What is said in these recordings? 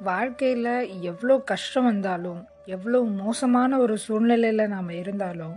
வாழ்க்கையில் எவ்வளோ கஷ்டம் வந்தாலும் எவ்வளோ மோசமான ஒரு சூழ்நிலையில் நாம் இருந்தாலும்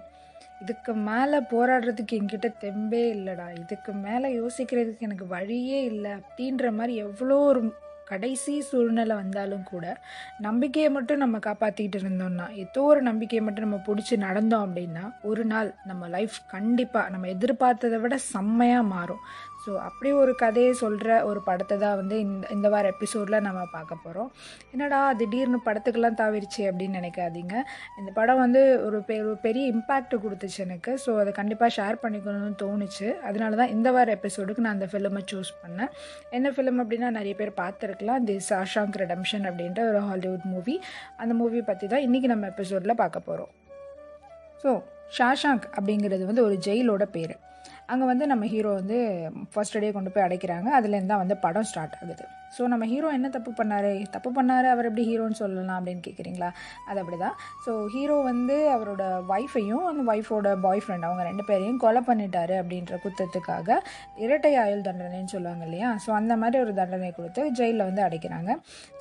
இதுக்கு மேலே போராடுறதுக்கு என்கிட்ட தெம்பே இல்லைடா. இதுக்கு மேலே யோசிக்கிறதுக்கு எனக்கு வழியே இல்லை அப்படின்ற மாதிரி எவ்வளோ ஒரு கடைசி சூழ்நிலை வந்தாலும் கூட நம்பிக்கையை மட்டும் நம்ம காப்பாற்றிக்கிட்டு இருந்தோம்னா ஏதோ ஒரு நம்பிக்கையை மட்டும் நம்ம பிடிச்சி நடந்தோம் அப்படின்னா ஒரு நாள் நம்ம லைஃப் கண்டிப்பாக நம்ம எதிர்பார்த்ததை விட செம்மையாக மாறும். ஸோ அப்படி ஒரு கதையை சொல்கிற ஒரு படத்தை தான் வந்து இந்த இந்த வார எபிசோடில் நம்ம பார்க்க போகிறோம் என்னடா திடீர்னு படத்துக்கெல்லாம் தாவிருச்சு அப்படின்னு நினைக்காதீங்க. இந்த படம் வந்து ஒரு பெ ஒரு பெரிய இம்பேக்ட் கொடுத்துச்சு எனக்கு. ஸோ அதை கண்டிப்பாக ஷேர் பண்ணிக்கணும்னு தோணுச்சு. அதனால தான் இந்த வார எபிசோடுக்கு நான் அந்த ஃபிலிமை சூஸ் பண்ணேன். என்ன ஃபிலிம் அப்படின்னா நிறைய பேர் பார்த்துருக்கலாம். தி சாஷாங்க் ரெடம்ஷன் அப்படின்ற ஒரு ஹாலிவுட் மூவி அந்த மூவி பற்றி தான் இன்றைக்கி நம்ம எபிசோடில் பார்க்க போகிறோம் ஸோ ஷாஷாங்க் அப்படிங்கிறது வந்து ஒரு ஜெயிலோட பேர். அங்கே வந்து நம்ம ஹீரோ வந்து ஃபர்ஸ்ட் டே கொண்டு போய் அடைக்கிறாங்க. அதுலேருந்து தான் வந்து படம் ஸ்டார்ட் ஆகுது. ஸோ நம்ம ஹீரோ என்ன தப்பு பண்ணார்? தப்பு பண்ணார் அவர் எப்படி ஹீரோன்னு சொல்லலாம் அப்படின்னு கேட்குறீங்களா அது அப்படி தான் ஸோ ஹீரோ வந்து அவரோட ஒய்ஃபையும் அந்த ஒய்ஃபோட பாய் ஃப்ரெண்ட் அவங்க ரெண்டு பேரையும் கொலை பண்ணிட்டாரு அப்படின்ற குத்தத்துக்காக இரட்டை ஆயுள் தண்டனைன்னு சொல்லுவாங்க இல்லையா? ஸோ அந்த மாதிரி ஒரு தண்டனை கொடுத்து ஜெயிலில் வந்து அடைக்கிறாங்க.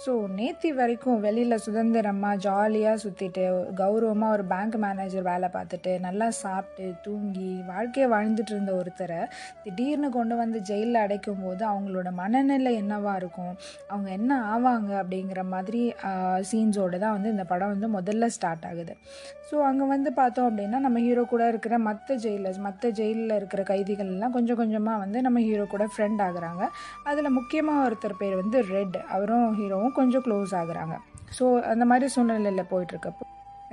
ஸோ நேத்தி வரைக்கும் வெளியில் சுதந்திரமாக ஜாலியாக சுற்றிட்டு கௌரவமாக ஒரு பேங்க் மேனேஜர் வேலை பார்த்துட்டு நல்லா சாப்பிட்டு தூங்கி வாழ்க்கையை வாழ்ந்துட்டு இருந்த ஒருத்தரை திடீர்னு கொண்டு வந்து ஜெயிலில் அடைக்கும் போது அவங்களோட மனநிலை என்னவா இருக்கும்? அவங்க என்ன ஆவாங்க? அப்படிங்கிற மாதிரி சீன்ஸோடு தான் வந்து இந்த படம் வந்து முதல்ல ஸ்டார்ட் ஆகுது. ஸோ அங்கே வந்து பார்த்தோம் அப்படின்னா நம்ம ஹீரோ கூட இருக்கிற மற்ற ஜெயிலர்ஸ் மற்ற ஜெயிலில் இருக்கிற கைதிகள் எல்லாம் கொஞ்சம் கொஞ்சமாக வந்து நம்ம ஹீரோ கூட ஃப்ரெண்ட் ஆகுறாங்க. அதில் முக்கியமாக ஒருத்தர் பேர் வந்து ரெட் அவரும் ஹீரோவும் கொஞ்சம் க்ளோஸ் ஆகுறாங்க. ஸோ அந்த மாதிரி சூழ்நிலையில் போயிட்டுருக்கப்போ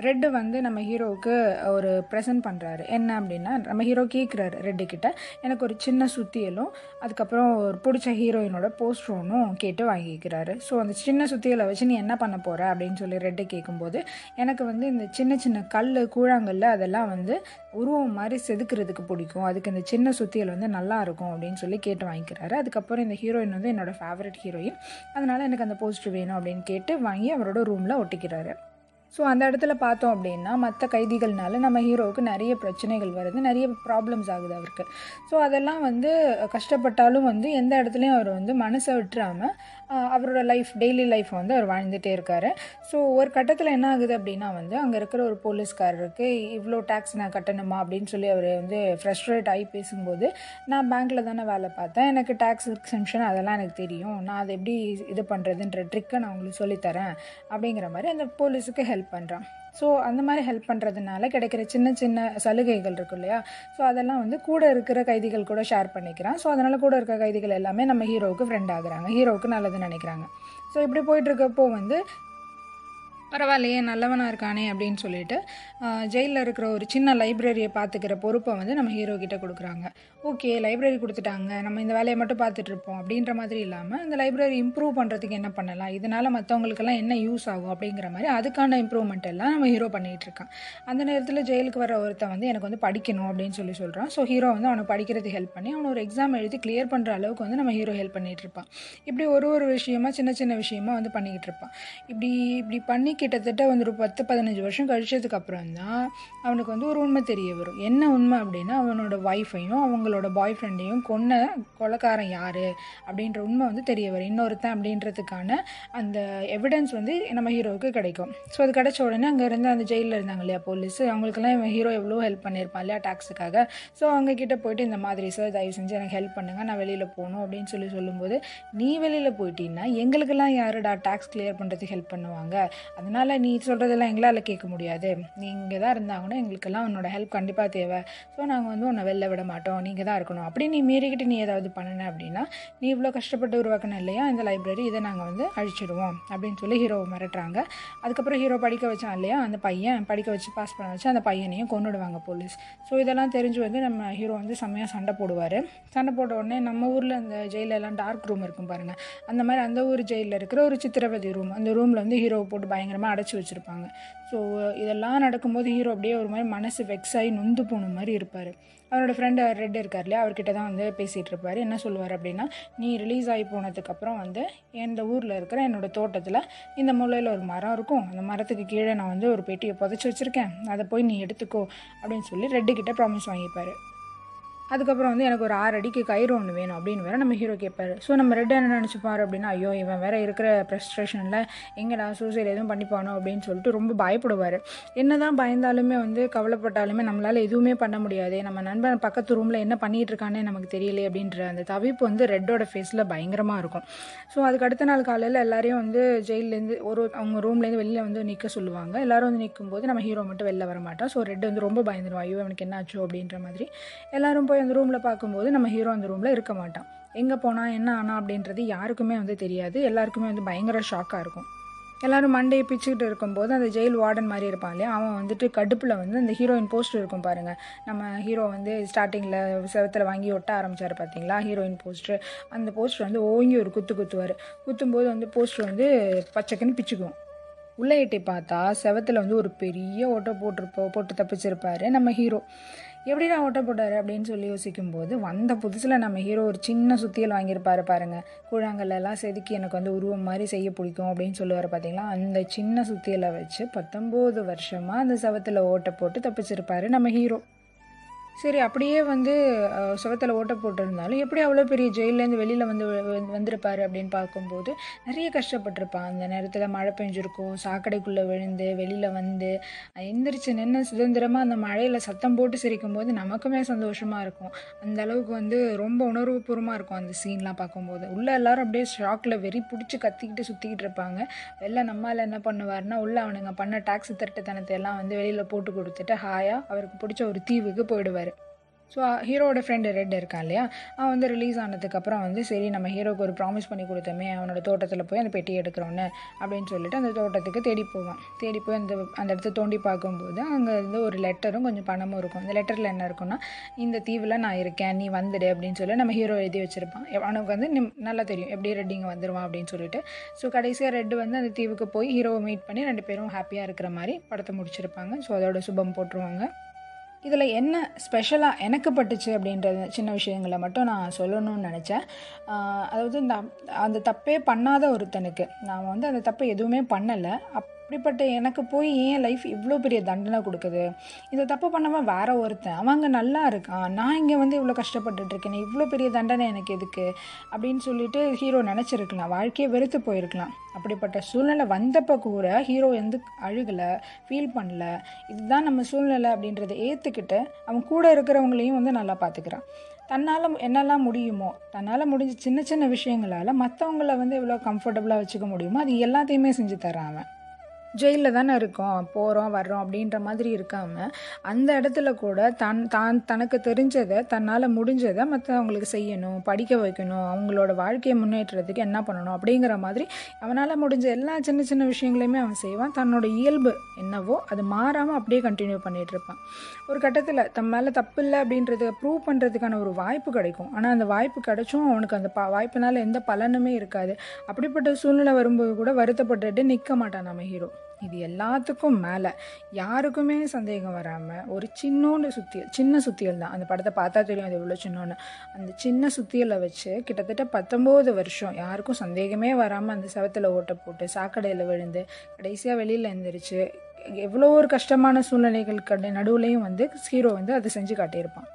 ரெட்டு வந்து நம்ம ஹீரோவுக்கு ஒரு ப்ரெசன்ட் பண்ணுறாரு என்ன அப்படின்னா நம்ம ஹீரோ கேட்குறாரு ரெட்டு கிட்ட. எனக்கு ஒரு சின்ன சுத்தியலும் அதுக்கப்புறம் ஒரு பிடிச்ச ஹீரோயினோட போஸ்டரும் கேட்டு வாங்கிக்கிறாரு. ஸோ அந்த சின்ன சுத்தியலை வச்சு நீ என்ன பண்ண போகிற அப்படின்னு சொல்லி ரெட்டு கேட்கும்போது எனக்கு வந்து இந்த சின்ன சின்ன கல் கூழாங்கல்ல அதெல்லாம் வந்து உருவம் மாதிரி செதுக்கிறதுக்கு பிடிக்கும். அதுக்கு இந்த சின்ன சுத்தியல் வந்து நல்லா இருக்கும் அப்படின்னு சொல்லி கேட்டு வாங்கிக்கிறாரு. அதுக்கப்புறம் இந்த ஹீரோயின் வந்து என்னோடய ஃபேவரட் ஹீரோயின் அதனால் எனக்கு அந்த போஸ்டர் வேணும் அப்படின்னு கேட்டு வாங்கி அவரோட ரூமில் ஒட்டிக்கிறாரு. ஸோ அந்த இடத்துல பார்த்தோம் அப்படின்னா மற்ற கைதிகள்னால நம்ம ஹீரோவுக்கு நிறைய பிரச்சனைகள் வருது நிறைய ப்ராப்ளம்ஸ் ஆகுது அவருக்கு. ஸோ அதெல்லாம் வந்து கஷ்டப்பட்டாலும் வந்து எந்த இடத்துலையும் அவர் வந்து மனசை விட்டுறாமல் அவரோட லைஃப் டெய்லி லைஃப் வந்து அவர் வாழ்ந்துகிட்டே இருக்கார். ஸோ ஒரு கட்டத்தில் என்ன ஆகுது அப்படின்னா வந்து அங்கே இருக்கிற ஒரு போலீஸ்காரருக்கு இவ்வளோ டேக்ஸ் நான் கட்டணுமா? அப்படின்னு சொல்லி அவர் வந்து ஃப்ரஸ்ட்ரேட் ஆகி பேசும்போது நான் பேங்க்கில் தானே வேலை பார்த்தேன். எனக்கு டேக்ஸ் எக்ஸம்ஷன் அதெல்லாம் எனக்கு தெரியும். நான் அதை எப்படி இது பண்ணுறதுன்ற ட்ரிக்கை நான் உங்களுக்கு சொல்லித்தரேன். அப்படிங்கிற மாதிரி அந்த போலீஸுக்கு ஹெல்ப் பண்ணுறான் ஸோ அந்த மாதிரி ஹெல்ப் பண்ணுறதுனால கிடைக்கிற சின்ன சின்ன சலுகைகள் இருக்கும் இல்லையா? ஸோ அதெல்லாம் வந்து கூட இருக்கிற கைதிகள் கூட ஷேர் பண்ணிக்கிறான். ஸோ அதனால் கூட இருக்கிற கைதிகள் எல்லாமே நம்ம ஹீரோவுக்கு ஃப்ரெண்ட் ஆகுறாங்க. ஹீரோவுக்கு நல்லது நினைக்கிறாங்க. ஸோ இப்படி போயிட்டுருக்கப்போ வந்து பரவாயில்லையே நல்லவனாக இருக்கானே அப்படின்னு சொல்லிட்டு ஜெயிலில் இருக்கிற ஒரு சின்ன லைப்ரரியை பார்த்துக்கிற பொறுப்பை வந்து நம்ம ஹீரோ கிட்ட கொடுக்குறாங்க. ஓகே லைப்ரரி கொடுத்துட்டாங்க நம்ம இந்த வேலையை மட்டும் பார்த்துட்டு இருப்போம் அப்படின்ற மாதிரி இல்லாமல் இந்த லைப்ரரி இம்ப்ரூவ் பண்ணுறதுக்கு என்ன பண்ணலாம்? இதனால் மற்றவங்களுக்கெல்லாம் என்ன யூஸ் ஆகும் அப்படிங்கிற மாதிரி அதுக்கான இம்ப்ரூவ்மெண்ட் எல்லாம் நம்ம ஹீரோ பண்ணிகிட்டு இருக்கான். அந்த நேரத்தில் ஜெயிலுக்கு வர ஒருத்தன் வந்து எனக்கு வந்து படிக்கணும் அப்படின்னு சொல்லி சொல்கிறான் ஸோ ஹீரோ வந்து அவனை படிக்கிறதுக்கு ஹெல்ப் பண்ணி அவனை ஒரு எக்ஸாம் எழுதி கிளியர் பண்ணுற அளவுக்கு வந்து நம்ம ஹீரோ ஹெல்ப் பண்ணிகிட்டு இருப்பான். இப்படி ஒரு ஒரு விஷயமா சின்ன சின்ன விஷயமா வந்து பண்ணிக்கிட்டு இருப்பான். இப்படி இப்படி பண்ணிக்க கிட்டத்தட்ட வந்து ஒரு பத்து பதினஞ்சு வருஷம் கழிச்சதுக்கு அப்புறம் தான் அவனுக்கு வந்து ஒரு உண்மை தெரிய வரும். என்ன உண்மை அப்படின்னா அவனோட ஒய்ஃபையும் அவங்களோட பாய் ஃப்ரெண்டையும் கொன்ன கொலக்காரன் யார் அப்படின்ற உண்மை வந்து தெரிய வரும். இன்னொருத்தன் அப்படின்றதுக்கான அந்த எவிடன்ஸ் வந்து நம்ம ஹீரோவுக்கு கிடைக்கும். ஸோ அது கிடைச்ச உடனே அங்கே இருந்து அந்த ஜெயிலில் இருந்தாங்க இல்லையா போலீஸ் அவங்களுக்கெல்லாம் இவன் ஹீரோ எவ்வளோ ஹெல்ப் பண்ணியிருப்பான் இல்லையா டாக்ஸுக்காக ஸோ அவங்க கிட்ட போயிட்டு இந்த மாதிரி சார் தயவு செஞ்சு எனக்கு ஹெல்ப் பண்ணுங்கள் நான் வெளியில் போகணும் அப்படின்னு சொல்லி சொல்லும்போது நீ வெளியில் போயிட்டீங்கன்னா எங்களுக்கெல்லாம் யாருடா டேக்ஸ் கிளியர் பண்ணுறதுக்கு ஹெல்ப் பண்ணுவாங்க? அதனால் நீ சொல்கிறதெல்லாம் எங்களால் கேட்க முடியாது. நீ இங்கே தான் இருந்தாங்கன்னா எங்களுக்கெல்லாம் உன்னோட ஹெல்ப் கண்டிப்பாக தேவை. ஸோ நாங்கள் வந்து உன்னை வெளில விட மாட்டோம் நீங்கள் தான் இருக்கணும். அப்படி நீ மீறிக்கிட்டு நீ ஏதாவது பண்ணின அப்படின்னா நீ இவ்வளோ கஷ்டப்பட்டு உருவாக்கணும் இல்லையா? இந்த லைப்ரரி இதை நாங்கள் வந்து அழிச்சிடுவோம் அப்படின்னு சொல்லி ஹீரோவை மிரட்டுறாங்க. அதுக்கப்புறம் ஹீரோ படிக்க வச்சான் இல்லையா? அந்த பையன் படிக்க வச்சு பாஸ் பண்ண வச்சு அந்த பையனையும் கொண்டுடுவாங்க போலீஸ் ஸோ இதெல்லாம் தெரிஞ்சு வந்து நம்ம ஹீரோ வந்து செம்மையாக சண்டை போடுவார். சண்டை போட்ட உடனே நம்ம ஊரில் அந்த ஜெயிலெல்லாம் டார்க் ரூம் இருக்கும் பாருங்கள் அந்த மாதிரி அந்த ஊர் ஜெயிலில் இருக்கிற ஒரு சித்திரவதை ரூம் அந்த ரூமில் வந்து ஹீரோவை போட்டு பயங்கர பயங்கரமாக அடைச்சி வச்சுருப்பாங்க. ஸோ இதெல்லாம் நடக்கும்போது ஹீரோ அப்படியே ஒரு மாதிரி மனசு வெக்ஸ் ஆகி நொந்து போன மாதிரி இருப்பார். அவரோட ஃப்ரெண்டு ரெட் இருக்கார் இல்லையா? அவர்கிட்ட தான் வந்து பேசிகிட்டு இருப்பார். என்ன சொல்லுவார் அப்படின்னா நீ ரிலீஸ் ஆகி போனதுக்கப்புறம் வந்து எந்த ஊரில் இருக்கிற என்னோடய தோட்டத்தில் இந்த மூலையில் ஒரு மரம் இருக்கும். அந்த மரத்துக்கு கீழே நான் வந்து ஒரு பெட்டியை புதைச்சி வச்சுருக்கேன். அதை போய் நீ எடுத்துக்கோ. அப்படின்னு சொல்லி ரெட்டுக்கிட்ட ப்ராமிஸ் வாங்கிப்பார். அதுக்கப்புறம் வந்து எனக்கு ஒரு ஆறு அடிக்கு கயிறு ஒன்று வேணும் அப்படின்னு வேற நம்ம ஹீரோ கேட்பார் ஸோ நம்ம ரெட் என்ன நினச்சிப்பாரு அப்படின்னா ஐயோ இவன் வேற இருக்கிற ப்ரெஸ்ட்ரேஷனில் எங்கடா சூசைட் எதுவும் பண்ணிப்பானோ அப்படின்னு சொல்லிட்டு ரொம்ப பயப்படுவார். என்ன தான் பயந்தாலுமே வந்து கவலைப்பட்டாலுமே நம்மளால் எதுவுமே பண்ண முடியாது நம்ம நண்பன் பக்கத்து ரூமில் என்ன பண்ணிகிட்டு இருக்கானே நமக்கு தெரியலையே அப்படின்ற அந்த தவிப்பு வந்து ரெட்டோட ஃபேஸில் பயங்கரமாக இருக்கும். ஸோ அதுக்கு அடுத்த நாள் காலையில் எல்லாரையும் வந்து ஜெயிலேருந்து ஒரு அவங்க ரூம்லேருந்து வெளியில் வந்து நிற்க சொல்லுவாங்க. எல்லாரும் வந்து நிற்கும் போது நம்ம ஹீரோ மட்டும் வெளில வர மாட்டோம். ஸோ ரெட் வந்து ரொம்ப பயந்துருவான் ஐயோ அவனுக்கு என்ன ஆச்சோ அப்படின்ற மாதிரி. எல்லாரும் போய் அந்த ரூமில் பார்க்கும்போது நம்ம ஹீரோ அந்த ரூமில் இருக்க மாட்டான். எங்கே போனால் என்ன ஆனா அப்படின்றது யாருக்குமே வந்து தெரியாது. எல்லாருக்குமே வந்து பயங்கர ஷாக்காக இருக்கும். எல்லாரும் மண்டையை பிச்சுக்கிட்டு இருக்கும்போது அந்த ஜெயில் வார்டன் மாதிரி இருப்பான் இல்லையா? அவன் வந்துட்டு கடுப்பில் வந்து அந்த ஹீரோயின் போஸ்டர் இருக்கும் பாருங்கள் நம்ம ஹீரோ வந்து ஸ்டார்டிங்கில் செவத்தில் வாங்கி ஒட்ட ஆரம்பிச்சார் பார்த்தீங்களா ஹீரோயின் போஸ்டர் அந்த போஸ்டர் வந்து ஓங்கி ஒரு குத்து குத்துவார். குத்தும்போது வந்து போஸ்டர் வந்து பச்சைக்குன்னு பிச்சுக்குவோம் உள்ளே எட்டி பார்த்தா செவத்தில் வந்து ஒரு பெரிய ஓட்டை போட்டிருப்போ போட்டு தப்பிச்சிருப்பாரு நம்ம ஹீரோ எப்படி நான் ஓட்ட போட்டார்? அப்படின்னு சொல்லி யோசிக்கும்போது வந்த புதுசில் நம்ம ஹீரோ ஒரு சின்ன சுத்தியல் வாங்கியிருப்பாரு பாருங்கள் கூழாங்கல்லாம் செதுக்கி எனக்கு வந்து உருவம் மாதிரி செய்ய பிடிக்கும் அப்படின்னு சொல்லுவார் பார்த்தீங்களா அந்த சின்ன சுத்தியலை வச்சு பத்தொம்போது வருஷமாக அந்த சவத்தில் ஓட்டை போட்டு தப்பிச்சிருப்பாரு நம்ம ஹீரோ. சரி அப்படியே வந்து சுவத்தில் ஓட்ட போட்டிருந்தாலும் எப்படி அவ்வளோ பெரிய ஜெயிலேருந்து வெளியில் வந்து வந்திருப்பார் வந்திருப்பாரு அப்படின்னு பார்க்கும்போது நிறைய கஷ்டப்பட்டிருப்பான். அந்த நேரத்தில் மழை பெஞ்சிருக்கும் சாக்கடைக்குள்ளே விழுந்து வெளியில் வந்து எந்திரிச்சு நின்று சுதந்திரமாக அந்த மழையில் சத்தம் போட்டு சிரிக்கும் போது நமக்குமே சந்தோஷமாக இருக்கும். அந்த அளவுக்கு வந்து ரொம்ப உணர்வுபூர்வமாக இருக்கும் அந்த சீன்லாம் பார்க்கும்போது. உள்ளே எல்லாரும் அப்படியே ஷாக்கில் வெறி பிடிச்சி கத்திக்கிட்டு சுற்றிக்கிட்டு இருப்பாங்க. வெளில நம்மால் என்ன பண்ணுவார்னா உள்ளே அவனுங்க பண்ண டாக்ஸி திருட்டுத்தனத்தை எல்லாம் வந்து வெளியில் போட்டு கொடுத்துட்டு ஹாயாக அவருக்கு பிடிச்ச ஒரு தீவுக்கு போயிடுவார். ஸோ ஹீரோட ஃப்ரெண்டு ரெட் இருக்கான் இல்லையா? அவன் வந்து ரிலீஸ் ஆனதுக்கப்புறம் வந்து சரி நம்ம ஹீரோக்கு ஒரு ப்ராமிஸ் பண்ணி கொடுத்தோமே அவனோட தோட்டத்தில் போய் அந்த பெட்டி எடுக்கிறோன்னு அப்படின்னு சொல்லிட்டு அந்த தோட்டத்துக்கு தேடி போவான். தேடி போய் அந்த அந்த இடத்த தோண்டி பார்க்கும்போது அங்கே வந்து ஒரு லெட்டரும் கொஞ்சம் பணமும் இருக்கும். அந்த லெட்டரில் என்ன இருக்குன்னா இந்த தீவில் நான் இருக்கேன் நீ வந்துடு அப்படின்னு சொல்லி நம்ம ஹீரோ எழுதி வச்சுருப்பான். அவனுக்கு வந்து நல்லா தெரியும் எப்படி ரெட் இங்கே வந்துடுவான் அப்படின்னு சொல்லிட்டு. ஸோ கடைசியாக ரெட் வந்து அந்த தீவுக்கு போய் ஹீரோவை மீட் பண்ணி ரெண்டு பேரும் ஹாப்பியாக இருக்கிற மாதிரி படத்தை முடிச்சிருப்பாங்க. ஸோ அதோட சுபம் போட்டுருவாங்க. இதில் என்ன ஸ்பெஷலாக எனக்கு பட்டுச்சு அப்படின்றது சின்ன விஷயங்களை மட்டும் நான் சொல்லணும்னு நினச்சேன். அதாவது நான் அந்த தப்பே பண்ணாத ஒருத்தனுக்கு. நான் வந்து அந்த தப்பை எதுவுமே பண்ணலை. அப் அப்படிப்பட்ட எனக்கு போய் ஏன் லைஃப் இவ்வளோ பெரிய தண்டனை கொடுக்குது. இந்த தப்பு பண்ணவன் வேற ஒருத்தன். அவன் அங்கே நல்லா இருக்கான். நான் இங்கே வந்து இவ்வளோ கஷ்டப்பட்டுட்டு இவ்வளோ பெரிய தண்டனை எனக்கு எதுக்கு? அப்படின்னு சொல்லிட்டு ஹீரோ நினச்சிருக்கலாம். வாழ்க்கையை வெறுத்து போயிருக்கலாம். அப்படிப்பட்ட சூழ்நிலை வந்தப்போ கூட ஹீரோ எந்த அழுகலை ஃபீல் பண்ணல. இதுதான் நம்ம சூழ்நிலை அப்படின்றத ஏற்றுக்கிட்டு அவன் கூட இருக்கிறவங்களையும் வந்து நல்லா பார்த்துக்கிறான் தன்னால் என்னெல்லாம் முடியுமோ தன்னால் முடிஞ்ச சின்ன சின்ன விஷயங்களால் மற்றவங்கள வந்து எவ்வளோ கம்ஃபர்டபுளாக வச்சுக்க முடியுமோ அது எல்லாத்தையுமே செஞ்சு தரான் அவன். ஜெயிலில் தானே இருக்கோம் போகிறோம் வர்றோம் அப்படின்ற மாதிரி இருக்காமல் அந்த இடத்துல கூட தன் தான் தனக்கு தெரிஞ்சதை தன்னால் முடிஞ்சதை மற்றவங்களுக்கு செய்யணும் படிக்க வைக்கணும் அவங்களோட வாழ்க்கையை முன்னேற்றத்துக்கு என்ன பண்ணணும் அப்படிங்கிற மாதிரி அவனால் முடிஞ்ச எல்லா சின்ன சின்ன விஷயங்களையுமே அவன் செய்வான். தன்னோட இயல்பு என்னவோ அது மாறாமல் அப்படியே கண்டினியூ பண்ணிகிட்ருப்பான் இருப்பான். ஒரு கட்டத்தில் தம் மேலே தப்பு இல்லை அப்படின்றத ப்ரூவ் பண்ணுறதுக்கான ஒரு வாய்ப்பு கிடைக்கும். ஆனால் அந்த வாய்ப்பு கிடைச்சும் அவனுக்கு அந்த ப வாய்ப்பினால் எந்த பலனுமே இருக்காது. அப்படிப்பட்ட சூழ்நிலை வரும்போது கூட வருத்தப்பட்டுட்டு நிற்க மாட்டான் நம்ம ஹீரோ இது எல்லாத்துக்கும் மேலே யாருக்குமே சந்தேகம் வராமல் ஒரு சின்னோண்டு சுத்தியல் சின்ன சுத்தியல் தான். அந்த படத்தை பார்த்தா தெரியும் அது எவ்வளோ சின்னோன்னு அந்த சின்ன சுத்தியலை வச்சு கிட்டத்தட்ட பத்தொம்போது வருஷம் யாருக்கும் சந்தேகமே வராமல் அந்த செவத்தில் ஓட்டை போட்டு சாக்கடையில் விழுந்து கடைசியாக வெளியில் எழுந்திரிச்சு எவ்வளோ ஒரு கஷ்டமான சூழ்நிலைகளுக்கு நடுவுலையும் வந்து ஹீரோ வந்து அதை செஞ்சு காட்டியிருப்பான்.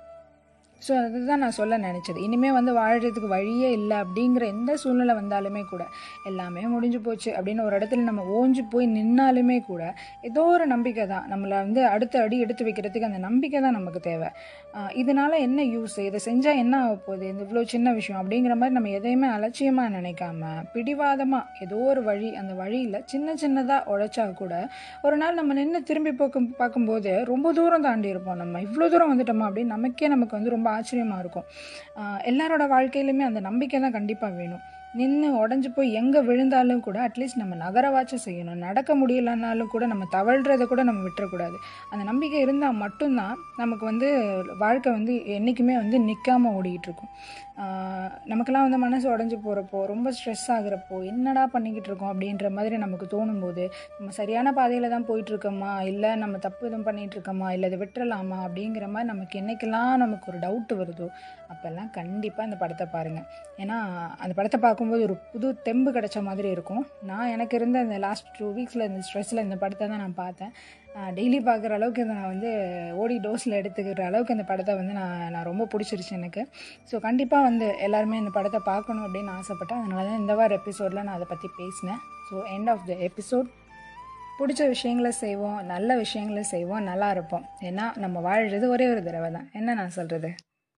ஸோ அதுதான் நான் சொல்ல நினச்சது. இனிமேல் வந்து வாழறதுக்கு வழியே இல்லை அப்படிங்கிற எந்த சூழ்நிலை வந்தாலுமே கூட எல்லாமே முடிஞ்சு போச்சு அப்படின்னு ஒரு இடத்துல நம்ம ஓஞ்சு போய் நின்னாலுமே கூட ஏதோ ஒரு நம்பிக்கை தான். நம்மளை வந்து அடுத்த அடி எடுத்து வைக்கிறதுக்கு அந்த நம்பிக்கை தான் நமக்கு தேவை. இதனால் என்ன யூஸ் இதை செஞ்சால் என்ன ஆக போகுது? இந்த இவ்வளோ சின்ன விஷயம் அப்படிங்கிற மாதிரி நம்ம எதையுமே அலட்சியமாக நினைக்காம பிடிவாதமாக ஏதோ ஒரு வழி அந்த வழியில் சின்ன சின்னதாக உழைச்சா கூட ஒரு நாள் நம்ம நின்று திரும்பி பார்க்கும் பார்க்கும்போது ரொம்ப தூரம் தாண்டி இருப்போம் நம்ம. இவ்வளோ தூரம் வந்துட்டோமா அப்படின்னு நமக்கே நமக்கு வந்து ரொம்ப ஆச்சரியமாக இருக்கும். எல்லாரோட வாழ்க்கையிலுமே அந்த நம்பிக்கை தான் கண்டிப்பாக வேணும். நின்று உடஞ்சி போய் எங்கே விழுந்தாலும் கூட அட்லீஸ்ட் நம்ம நகரவாச்சும் செய்யணும். நடக்க முடியலனாலும் கூட நம்ம தவழ்கிறத கூட நம்ம விட்டுறக்கூடாது. அந்த நம்பிக்கை இருந்தால் மட்டும்தான் நமக்கு வந்து வாழ்க்கை வந்து என்றைக்குமே வந்து நிற்காம ஓடிக்கிட்டு இருக்கும். நமக்கெல்லாம் வந்து மனசு உடஞ்சி போகிறப்போ ரொம்ப ஸ்ட்ரெஸ் ஆகிறப்போ என்னடா பண்ணிக்கிட்டு இருக்கோம் அப்படின்ற மாதிரி நமக்கு தோணும்போது நம்ம சரியான பாதையில் தான் போயிட்டுருக்கோமா? இல்லை நம்ம தப்பு எதுவும் பண்ணிகிட்டு இருக்கோமா இல்லை இதை விட்டுறலாமா? அப்படிங்கிற மாதிரி நமக்கு என்னைக்கெல்லாம் நமக்கு ஒரு டவுட்டு வருதோ அப்போல்லாம் கண்டிப்பாக அந்த படத்தை பாருங்கள் ஏன்னா அந்த படத்தை பார்க்கும்போது ஒரு புது தெம்பு கிடைச்ச மாதிரி இருக்கும். நான் எனக்கு இருந்த அந்த லாஸ்ட் டூ வீக்ஸில் இந்த ஸ்ட்ரெஸ்ஸில் இந்த படத்தை தான் நான் பார்த்தேன். டெய்லி பார்க்குற அளவுக்கு இதை நான் வந்து ஓடி டோஸில் எடுத்துக்கிற அளவுக்கு இந்த படத்தை வந்து நான் நான் ரொம்ப பிடிச்சிருச்சு எனக்கு. ஸோ கண்டிப்பாக வந்து எல்லாருமே இந்த படத்தை பார்க்கணும் அப்படின்னு ஆசைப்பட்டேன். அதனால தான் இந்த வார எபிசோடில் நான் அதை பற்றி பேசினேன். So end of the episode பிடிச்ச விஷயங்களை செய்வோம் நல்ல விஷயங்களை செய்வோம் நல்லா இருப்போம். ஏன்னா நம்ம வாழ்கிறது ஒரே ஒரு தடவை தான் என்ன நான் சொல்கிறது